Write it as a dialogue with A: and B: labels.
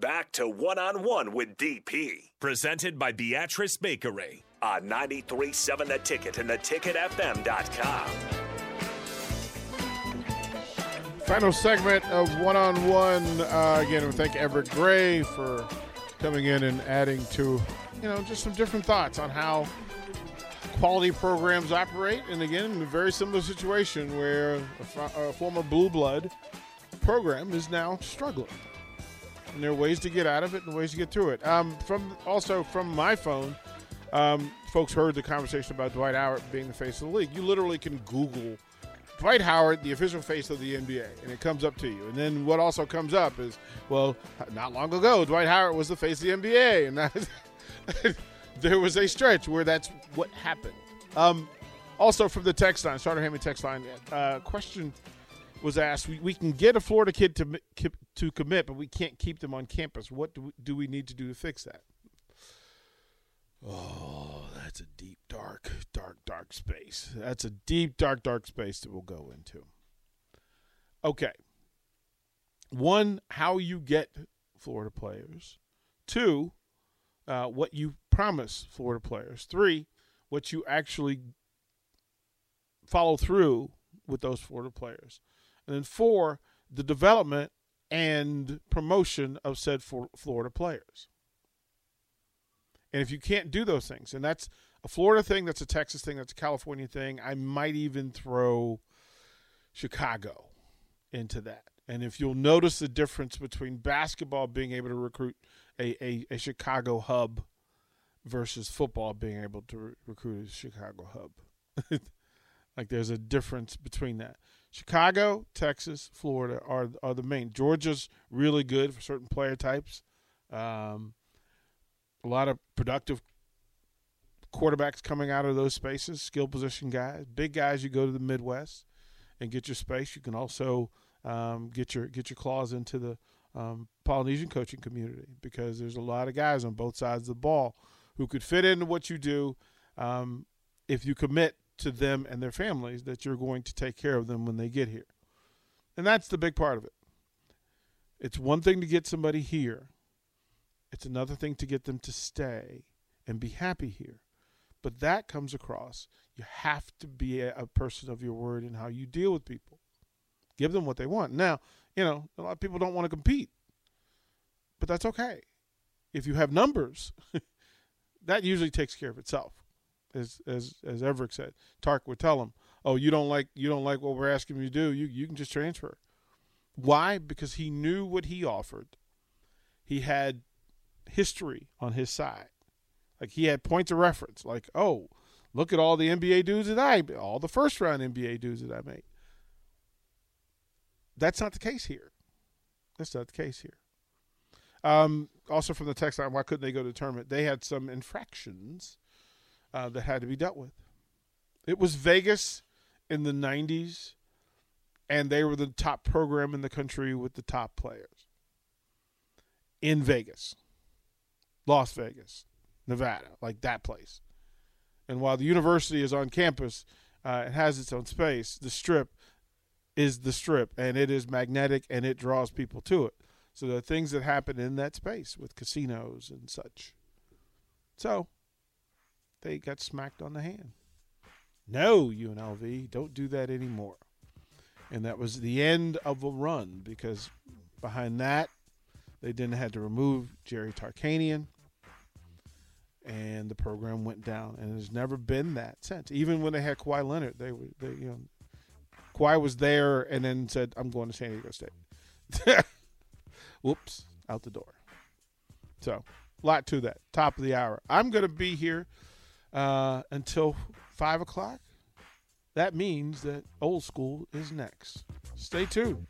A: Back to one on one with DP. Presented by Beatrice Bakery on 937 The Ticket and theticketfm.com.
B: Final segment of one on one. Again, we thank Everett Gray for coming in and adding to, you know, just some different thoughts on how quality programs operate. And again, in a very similar situation where a, a former blue blood program is now struggling. And there are ways to get out of it and ways to get through it. Um, from also from my phone, um, folks heard the conversation about Dwight Howard being the face of the league. You literally can Google Dwight Howard, the official face of the NBA, and it comes up to you. And then what also comes up is, well, not long ago, Dwight Howard was the face of the NBA, and that, there was a stretch where that's what happened. Um, also from the text line, Starter Hammond text line, uh, question was asked: we, we, can get a Florida kid to to commit, but we can't keep them on campus. What do we, do we need to do to fix that? Oh, that's a deep, dark, dark, dark space. That's a deep, dark, dark space that we'll go into. Okay. One, how you get Florida players. Two, uh, what you promise Florida players. Three, what you actually follow through with those Florida players. And then four, the development and promotion of said Florida players. And if you can't do those things, and that's a Florida thing, that's a Texas thing, that's a California thing, I might even throw Chicago into that. And if you'll notice the difference between basketball being able to recruit a, a, a Chicago hub versus football being able to re- recruit a Chicago hub. like there's a difference between that. Chicago, Texas, Florida are are the main. Georgia's really good for certain player types. Um, a lot of productive quarterbacks coming out of those spaces, skill position guys, big guys. You go to the Midwest and get your space. You can also um, get your get your claws into the um, Polynesian coaching community because there's a lot of guys on both sides of the ball who could fit into what you do um, if you commit to them and their families that you're going to take care of them when they get here. And that's the big part of it. It's one thing to get somebody here it's another thing to get them to stay and be happy here. But that comes across. You have to be a, person of your word in how you deal with people. Give them what they want. Now, you know, a lot of people don't want to compete, but that's okay. If you have numbers, that usually takes care of itself. As as as Everett said, Tark would tell him, "Oh, you don't like you don't like what we're asking you to do. You you can just transfer." Why? Because he knew what he offered. He had history on his side. Like he had points of reference. Like, oh, look at all the NBA dudes that I, all the first round NBA dudes that I made. That's not the case here. That's not the case here. Um, also from the text line, why couldn't they go to the tournament? They had some infractions uh, that had to be dealt with. It was Vegas in the 90s, and they were the top program in the country with the top players in Vegas. Las Vegas, Nevada, like that place. And while the university is on campus, uh, it has its own space. The strip is the strip, and it is magnetic, and it draws people to it. So are things that happen in that space with casinos and such. So they got smacked on the hand. No, UNLV, don't do that anymore. And that was the end of a run because behind that, they then had to remove Jerry Tarkanian and the program went down, and there's never been that since. Even when they had Kawhi Leonard, they were, they, you know, Kawhi was there and then said, "I'm going to San Diego State." Whoops, out the door. So, a lot to that. Top of the hour. I'm going to be here uh, until five o'clock. That means that old school is next. Stay tuned.